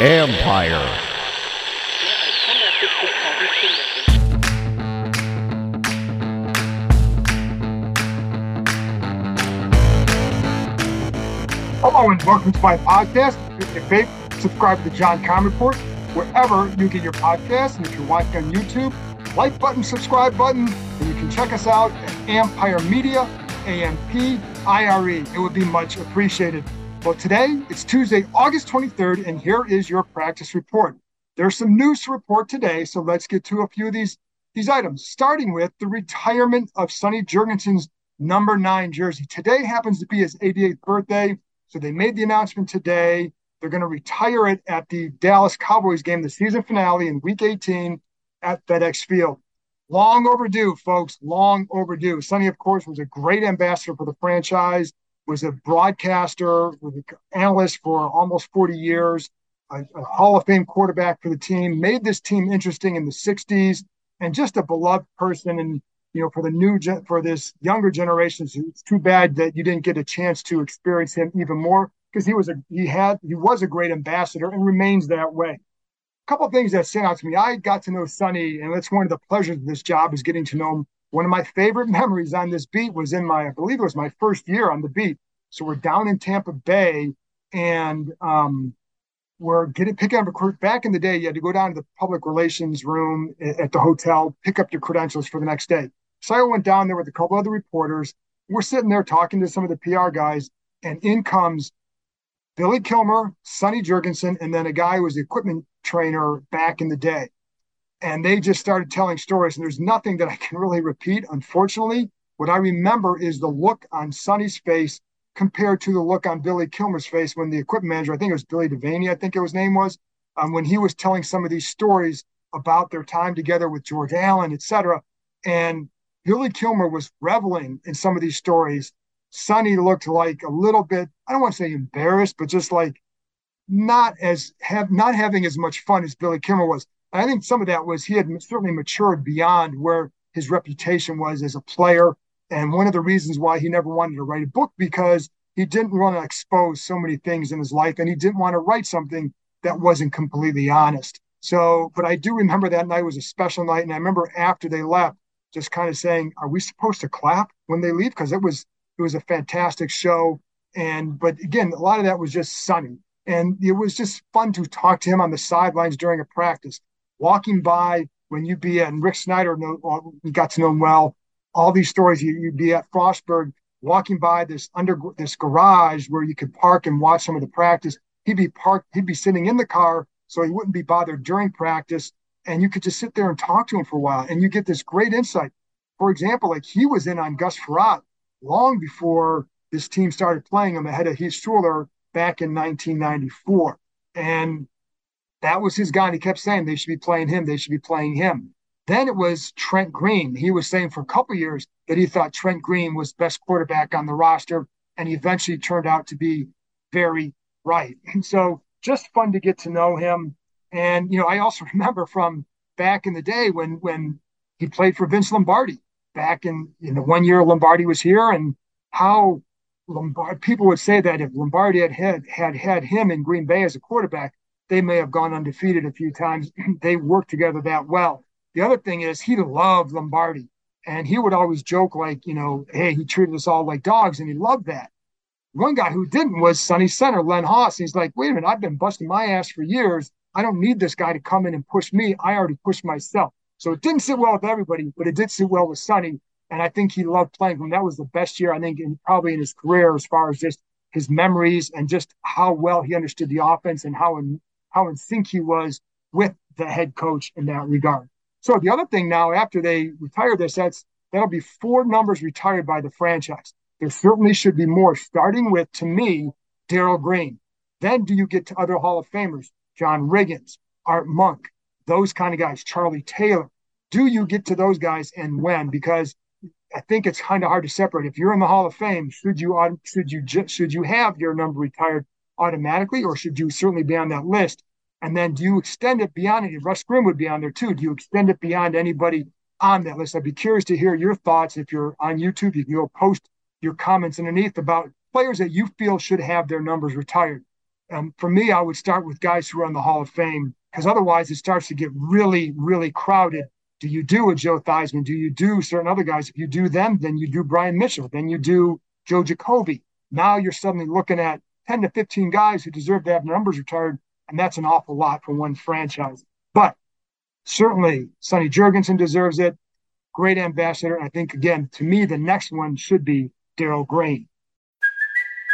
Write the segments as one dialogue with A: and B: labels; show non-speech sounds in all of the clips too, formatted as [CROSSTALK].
A: Empire.
B: Hello and welcome to my podcast. If you're favorite, subscribe to the John Keim Report wherever you get your podcasts. And if you're watching on YouTube, like button, subscribe button, and you can check us out at Empire Media, A-M-P-I-R-E. It would be much appreciated. Well, today it's Tuesday, August 23rd, and here is your practice report. There's some news to report today, so let's get to a few of these, these items, starting with the retirement of Sonny Jurgensen's number nine jersey. Today happens to be his 88th birthday, so they made the announcement today. They're going to retire it at the Dallas Cowboys game, the season finale in week 18 at FedEx Field. Long overdue, folks. Long overdue. Sonny, of course, was a great ambassador for the franchise, was a broadcaster, was an analyst for almost 40 years, a, a Hall of Fame quarterback for the team, made this team interesting in the 60s, and just a beloved person. And, you know, for the new, gen- for this younger generation, it's too bad that you didn't get a chance to experience him even more because he was a, he had, he was a great ambassador and remains that way A couple things that stand out to me. I got to know Sonny, and that's one of the pleasures of this job is getting to know him. One of my favorite [LAUGHS] memories on this beat was in my, I believe it was my first year on the beat. So we're down in Tampa Bay, and um, we're getting picking up a recruit. Back in the day, you had to go down to the public relations room at the hotel, pick up your credentials for the next day. So I went down there with a couple other reporters. We're sitting there talking to some of the PR guys, and in comes Billy Kilmer, Sonny Jurgensen, and then a guy who was the equipment trainer back in the day. And they just started telling stories. And there's nothing that I can really repeat, unfortunately. What I remember is the look on Sonny's face compared to the look on Billy Kilmer's face when the equipment manager, I think it was Billy Devaney, I think it was his name was, um, when he was telling some of these stories about their time together with George Allen, et cetera. And Billy Kilmer was reveling in some of these stories. Sonny looked like a little bit, I don't want to say embarrassed, but just like not as have not having as much fun as Billy Kilmer was. I think some of that was he had certainly matured beyond where his reputation was as a player. And one of the reasons why he never wanted to write a book because he didn't want to expose so many things in his life and he didn't want to write something that wasn't completely honest. So, but I do remember that night was a special night. And I remember after they left, just kind of saying, are we supposed to clap when they leave? Because it was, it was a fantastic show. And, but again, a lot of that was just Sonny. And it was just fun to talk to him on the sidelines during a practice, walking by when you'd be at, and Rick Snider, we uh, got to know him well. All these stories, you'd be at Frostburg, walking by this under this garage where you could park and watch some of the practice. He'd be parked, he'd be sitting in the car so he wouldn't be bothered during practice. And you could just sit there and talk to him for a while and you get this great insight. For example, like he was in on Gus Frerotte long before this team started playing him ahead of Heath Shuler back in 1994. And that was his guy. And he kept saying they should be playing him. They should be playing him. Then it was Trent Green. He was saying for a couple years that he thought Trent Green was best quarterback on the roster, and he eventually turned out to be very right. And so just fun to get to know him. And you know, I also [LAUGHS] remember from back in the day when when he played for Vince Lombardi back in in the one year Lombardi was here, and how Lombardi people would say that if Lombardi had had, had had him in Green Bay as a quarterback, they may have gone undefeated a few times. [CLEARS THROAT] they worked together that well. The other thing is he loved Lombardi, and he would always joke like, you know, hey, he treated us all like dogs, and he loved that. One guy who didn't was Sonny Center, Len Hauss. He's like, wait a minute, I've been busting my ass for years. I don't need this guy to come in and push me. I already pushed myself. So it didn't sit well with everybody, but it did sit well with Sonny and I think he loved playing him. That was the best year I think, in, probably in his career, as far as just his memories and just how well he understood the offense and how how in sync he was with the head coach in that regard. So the other thing now, after they retire this, that's that'll be four numbers retired by the franchise. There certainly should be more, starting with to me, Darrell Green. Then do you get to other Hall of Famers, John Riggins, Art Monk, those kind of guys, Charlie Taylor. Do you get to those guys and when? Because I think it's kind of hard to separate. If you're in the Hall of Fame, should you should you should you have your number retired automatically, or should you certainly be on that list? And then do you extend it beyond it? Russ Grimm would be on there too. Do you extend it beyond anybody on that list? I'd be curious to hear your thoughts. If you're on YouTube, you can go post your comments underneath about players that you feel should have their numbers retired. Um, for me, I would start with guys who are in the Hall of Fame because otherwise it starts to get really, really crowded. Do you do a Joe Theismann? Do you do certain other guys? If you do them, then you do Brian Mitchell, then you do Joe Jacoby. Now you're suddenly looking at 10 to 15 guys who deserve to have their numbers retired, and that's an awful lot for one franchise. But certainly, Sonny Jurgensen deserves it. Great ambassador. I think, again, to me, the next one should be Darrell Green.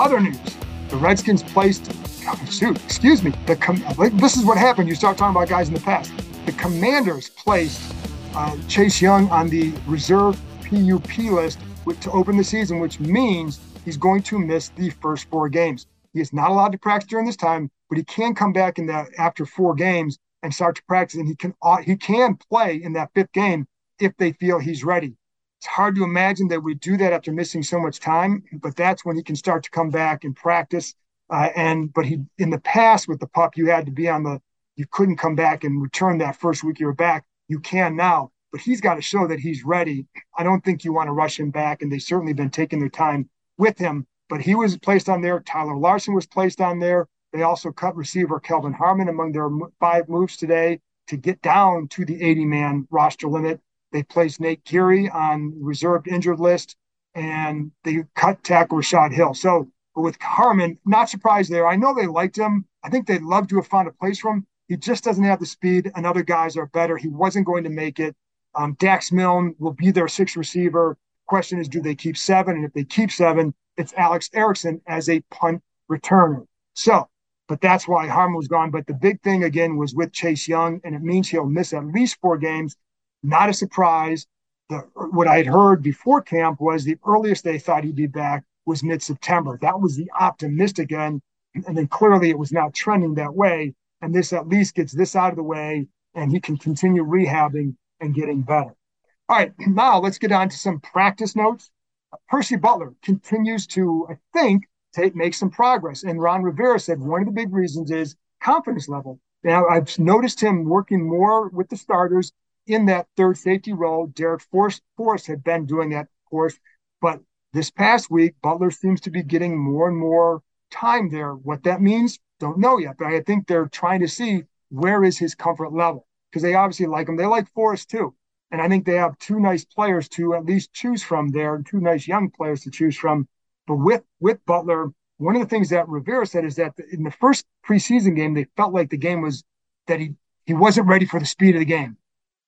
B: Other news: the Redskins placed. Shoot, excuse me. The com- this is what happened. You start talking about guys in the past. The Commanders placed uh, Chase Young on the reserve PUP list to open the season, which means he's going to miss the first four games. He is not allowed to practice during this time, but he can come back in that after four games and start to practice, and he can uh, he can play in that fifth game if they feel he's ready. It's hard to imagine that we do that after missing so much time, but that's when he can start to come back and practice. Uh, and but he in the past with the pup, you had to be on the you couldn't come back and return that first week you were back. You can now, but he's got to show that he's ready. I don't think you want to rush him back, and they've certainly been taking their time with him. But he was placed on there. Tyler Larsen was placed on there. They also cut receiver Kelvin Harmon among their five moves today to get down to the 80 man roster limit. They placed Nate Gerry on reserved injured list, and they cut tackle Rashad Hill. So with Harmon, not surprised there. I know they liked him. I think they'd love to have found a place for him. He just doesn't have the speed, and other guys are better. He wasn't going to make it. Um, Dax Milne will be their sixth receiver. Question is, do they keep seven? And if they keep seven, it's Alex Erickson as a punt returner. So, but that's why Harmon was gone. But the big thing again was with Chase Young, and it means he'll miss at least four games. Not a surprise. The, what I had heard before camp was the earliest they thought he'd be back was mid September. That was the optimistic end. And then clearly it was not trending that way. And this at least gets this out of the way and he can continue rehabbing and getting better. All right, [CLEARS THROAT] now let's get on to some practice notes. Percy Butler continues to, I think, take make some progress. And Ron Rivera said one of the big reasons is confidence level. Now I've noticed him working more with the starters in that third safety role. Darrick Forrest, Forrest had been doing that, of course, but this past week, Butler seems to be getting more and more time there. What that means, don't know yet, but I think they're trying to see where is his comfort level because they obviously like him. They like Forrest too. And I think they have two nice players to at least choose from there, two nice young players to choose from. But with with Butler, one of the things that Rivera said is that in the first preseason game, they felt like the game was that he he wasn't ready for the speed of the game.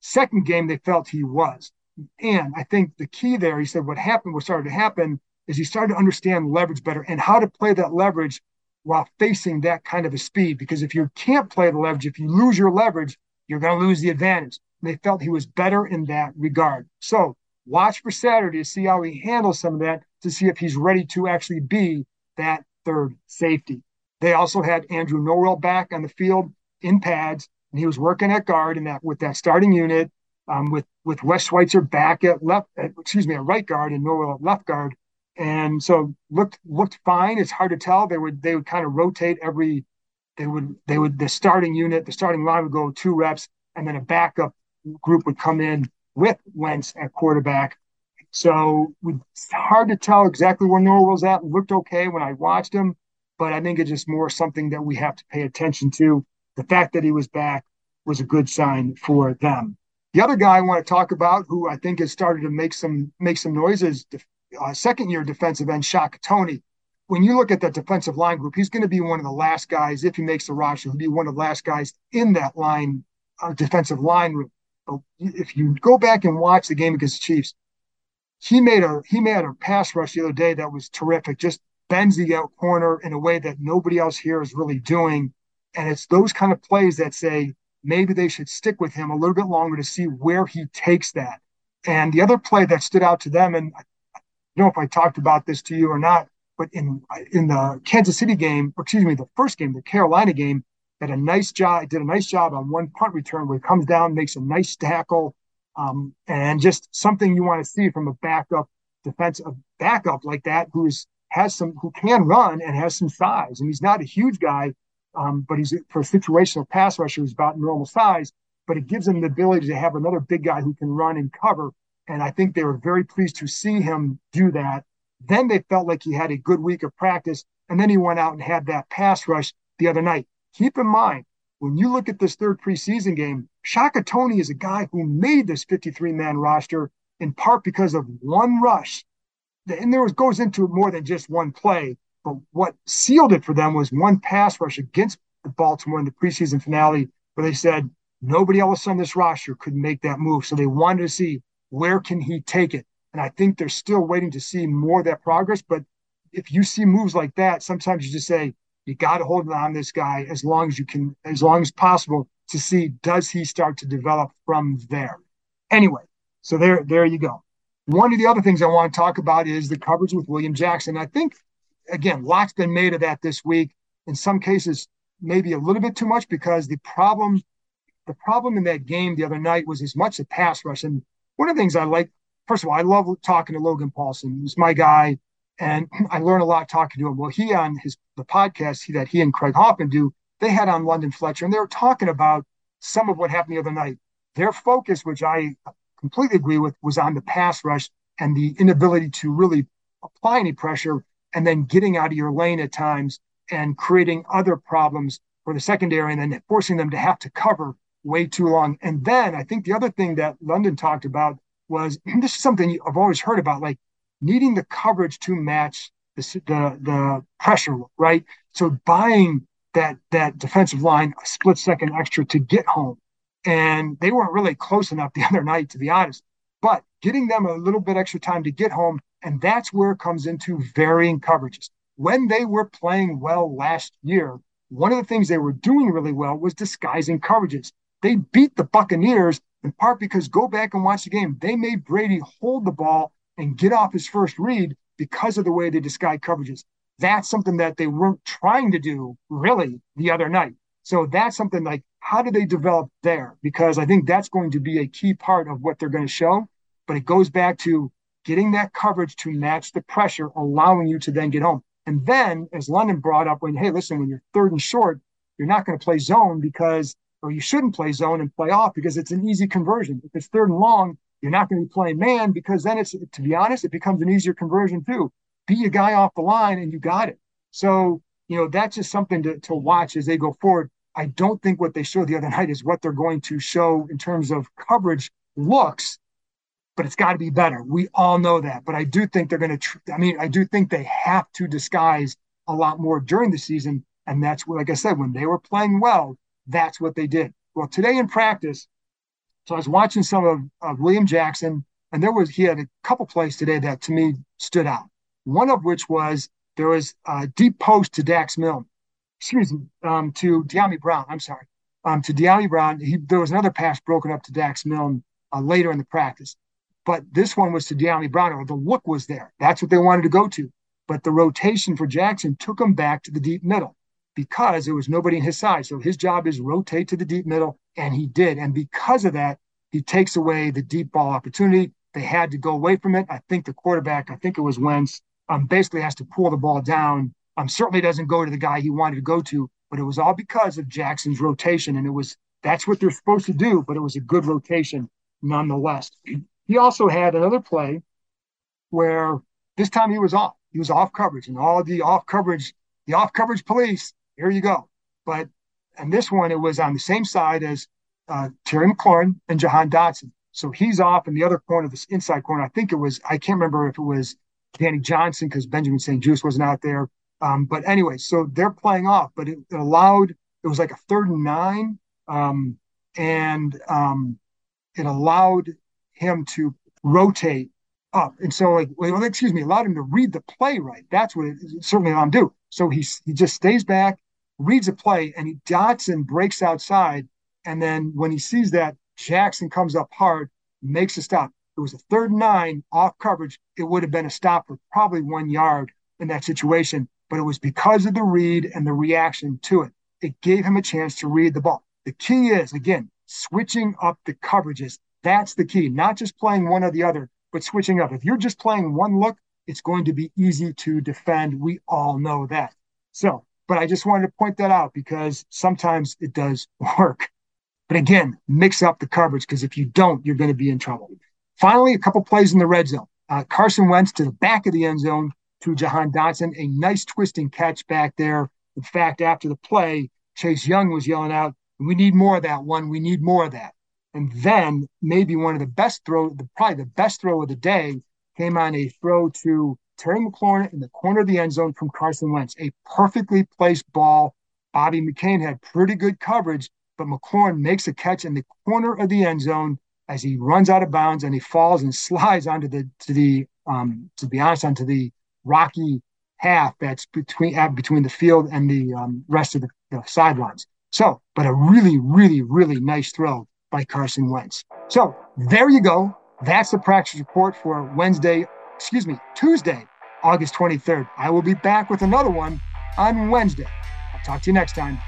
B: Second game, they felt he was. And I think the key there, he said, what happened, what started to happen is he started to understand leverage better and how to play that leverage while facing that kind of a speed. Because if you can't play the leverage, if you lose your leverage, you're going to lose the advantage. And they felt he was better in that regard. So watch for Saturday to see how he handles some of that, to see if he's ready to actually be that third safety. They also had Andrew Norwell back on the field in pads and he was working at guard in that with that starting unit um, with with Wes Schweitzer back at left, at, excuse me, at right guard and Norwell at left guard, and so looked looked fine. It's hard to tell. They would they would kind of rotate every. They would they would the starting unit, the starting line would go two reps, and then a backup group would come in with Wentz at quarterback. So it's hard to tell exactly where Norwell's at. Looked okay when I watched him, but I think it's just more something that we have to pay attention to the fact that he was back was a good sign for them. The other guy I want to talk about, who I think has started to make some make some noises, uh, second year defensive end Shaka Toney. When you look at that defensive line group, he's going to be one of the last guys if he makes the roster. He'll be one of the last guys in that line, uh, defensive line. But if you go back and watch the game against the Chiefs, he made a he made a pass rush the other day that was terrific. Just bends the out corner in a way that nobody else here is really doing and it's those kind of plays that say maybe they should stick with him a little bit longer to see where he takes that. And the other play that stood out to them, and I don't know if I talked about this to you or not, but in in the Kansas City game, excuse me, the first game, the Carolina game, had a nice job, did a nice job on one punt return where he comes down, makes a nice tackle, um, and just something you want to see from a backup defense, defensive backup like that who's has some who can run and has some size. And he's not a huge guy, um, but he's for a situational pass rusher who's about normal size. But it gives him the ability to have another big guy who can run and cover. And I think they were very pleased to see him do that. Then they felt like he had a good week of practice, and then he went out and had that pass rush the other night. Keep in mind, when you look at this third preseason game, Shaka Toney is a guy who made this 53 man roster in part because of one rush and there was goes into more than just one play. But what sealed it for them was one pass rush against Baltimore in the preseason finale, where they said nobody else on this roster could make that move. So they wanted to see where can he take it. And I think they're still waiting to see more of that progress. But if you see moves like that, sometimes you just say you got to hold on this guy as long as you can, as long as possible, to see does he start to develop from there. Anyway, so there, there you go. One of the other things I want to talk about is the coverage with William Jackson. I think, again, lots been made of that this week. In some cases, maybe a little bit too much because the problem, the problem in that game the other night was as much the pass rush. And one of the things I like, first of all, I love talking to Logan Paulsen. He's my guy, and [CLEARS THROAT] I learn a lot talking to him. Well, he on his the podcast he, that he and Craig Hoffman do, they had on London Fletcher, and they were talking about some of what happened the other night. Their focus, which I completely agree with was on the pass rush and the inability to really apply any pressure and then getting out of your lane at times and creating other problems for the secondary and then forcing them to have to cover way too long. And then I think the other thing that London talked about was [CLEARS THROAT] this is something I've always heard about, like needing the coverage to match the the, the pressure, right? So buying that that defensive line a split second extra to get home and they weren't really close enough the [LAUGHS] other night, to be honest. But getting them a little bit extra time to get home, and that's where it comes into varying coverages. When they were playing well last year, one of the things they were doing really well was disguising coverages. They beat the Buccaneers in part because go back and watch the game. They made Brady hold the ball and get off his first read because of the way they disguise coverages. That's something that they weren't trying to do really the other night. So that's something like how do they develop there? Because I think that's going to be a key part of what they're going to show. But it goes back to getting that coverage to match the pressure, allowing you to then get home. And then, as London brought up, when hey, listen, when you're third and short, you're not going to play zone because, or you shouldn't play zone and play off because it's an easy conversion. If it's third and long, you're not going to be playing man because then it's, to be honest, it becomes an easier conversion too. Be a guy off the line and you got it. So, you know, that's just something to, to watch as they go forward. I don't think what they showed the other [LAUGHS] night is what they're going to show in terms of coverage looks, but it's got to be better. We all know that. But I do think they're going to, tr- I mean, I do think they have to disguise a lot more during the season. And that's what, like I said, when they were playing well, that's what they did. Well, today in practice, so I was watching some of, of William Jackson, and there was, he had a couple plays today that to me stood out. One of which was there was a deep post to Dax Milne excuse me, um, to Dyami Brown. I'm sorry, um, to Dyami Brown. He, there was another pass broken up to Dax Milne uh, later in the practice, but this one was to Dyami Brown. or The look was there. That's what they wanted to go to. But the rotation for Jackson took him back to the deep middle because there was nobody in his side. So his job is rotate to the deep middle, and he did. And because of that, he takes away the deep ball opportunity. They had to go away from it. I think the quarterback, I think it was Wentz, um, basically has to pull the ball down um, certainly doesn't go to the guy he wanted to go to, but it was all because of Jackson's rotation. And it was that's what they're supposed to do, but it was a good rotation nonetheless. He also had another play where this time he was off. He was off coverage and all the off coverage, the off coverage police, here you go. But and this one, it was on the same side as uh, Terry McLaurin and Jahan Dotson. So he's off in the other corner, this inside corner. I think it was, I can't remember if it was Danny Johnson because Benjamin St-Juste wasn't out there, um, but anyway, so they're playing off, but it, it, allowed it was like a third and nine, um, and um, it allowed him to rotate up. And so, like, well, excuse me, allowed him to read the play right. That's what it, certainly allowed him to do. So he he just stays back, reads a play, and he dots and breaks outside. And then when he sees that Jackson comes up hard, makes a stop. it was a third nine off coverage, it would have been a stop for probably one yard in that situation. But it was because of the read and the reaction to it. It gave him a chance to read the ball. The key is, again, switching up the coverages. That's the key, not just playing one or the other, but switching up. If you're just playing one look, it's going to be easy to defend. We all know that. So, but I just wanted to point that out because sometimes it does [LAUGHS] work. But again, mix up the coverage because if you don't, you're going to be in trouble. Finally, a couple plays in the red zone. Uh, Carson Wentz to the back of the end zone to Jahan Dotson, a nice twisting catch back there. In fact, after the play, Chase Young was yelling out, "We need more of that one. We need more of that." And then maybe one of the best throw, probably the best throw of the day, came on a throw to Terry McLaurin in the corner of the end zone from Carson Wentz. A perfectly placed ball. Bobby McCain had pretty good coverage, but McLaurin makes a catch in the corner of the end zone as he runs out of bounds and he falls and [LAUGHS] slides onto the to the um, to be honest onto the rocky half that's between uh, between the field and the um, rest of the, the sidelines. So, but a really, really, really nice throw by Carson Wentz. So there you go. That's the practice report for Wednesday, excuse me, Tuesday, August 23rd. I will be back with another one on Wednesday. I'll talk to you next time.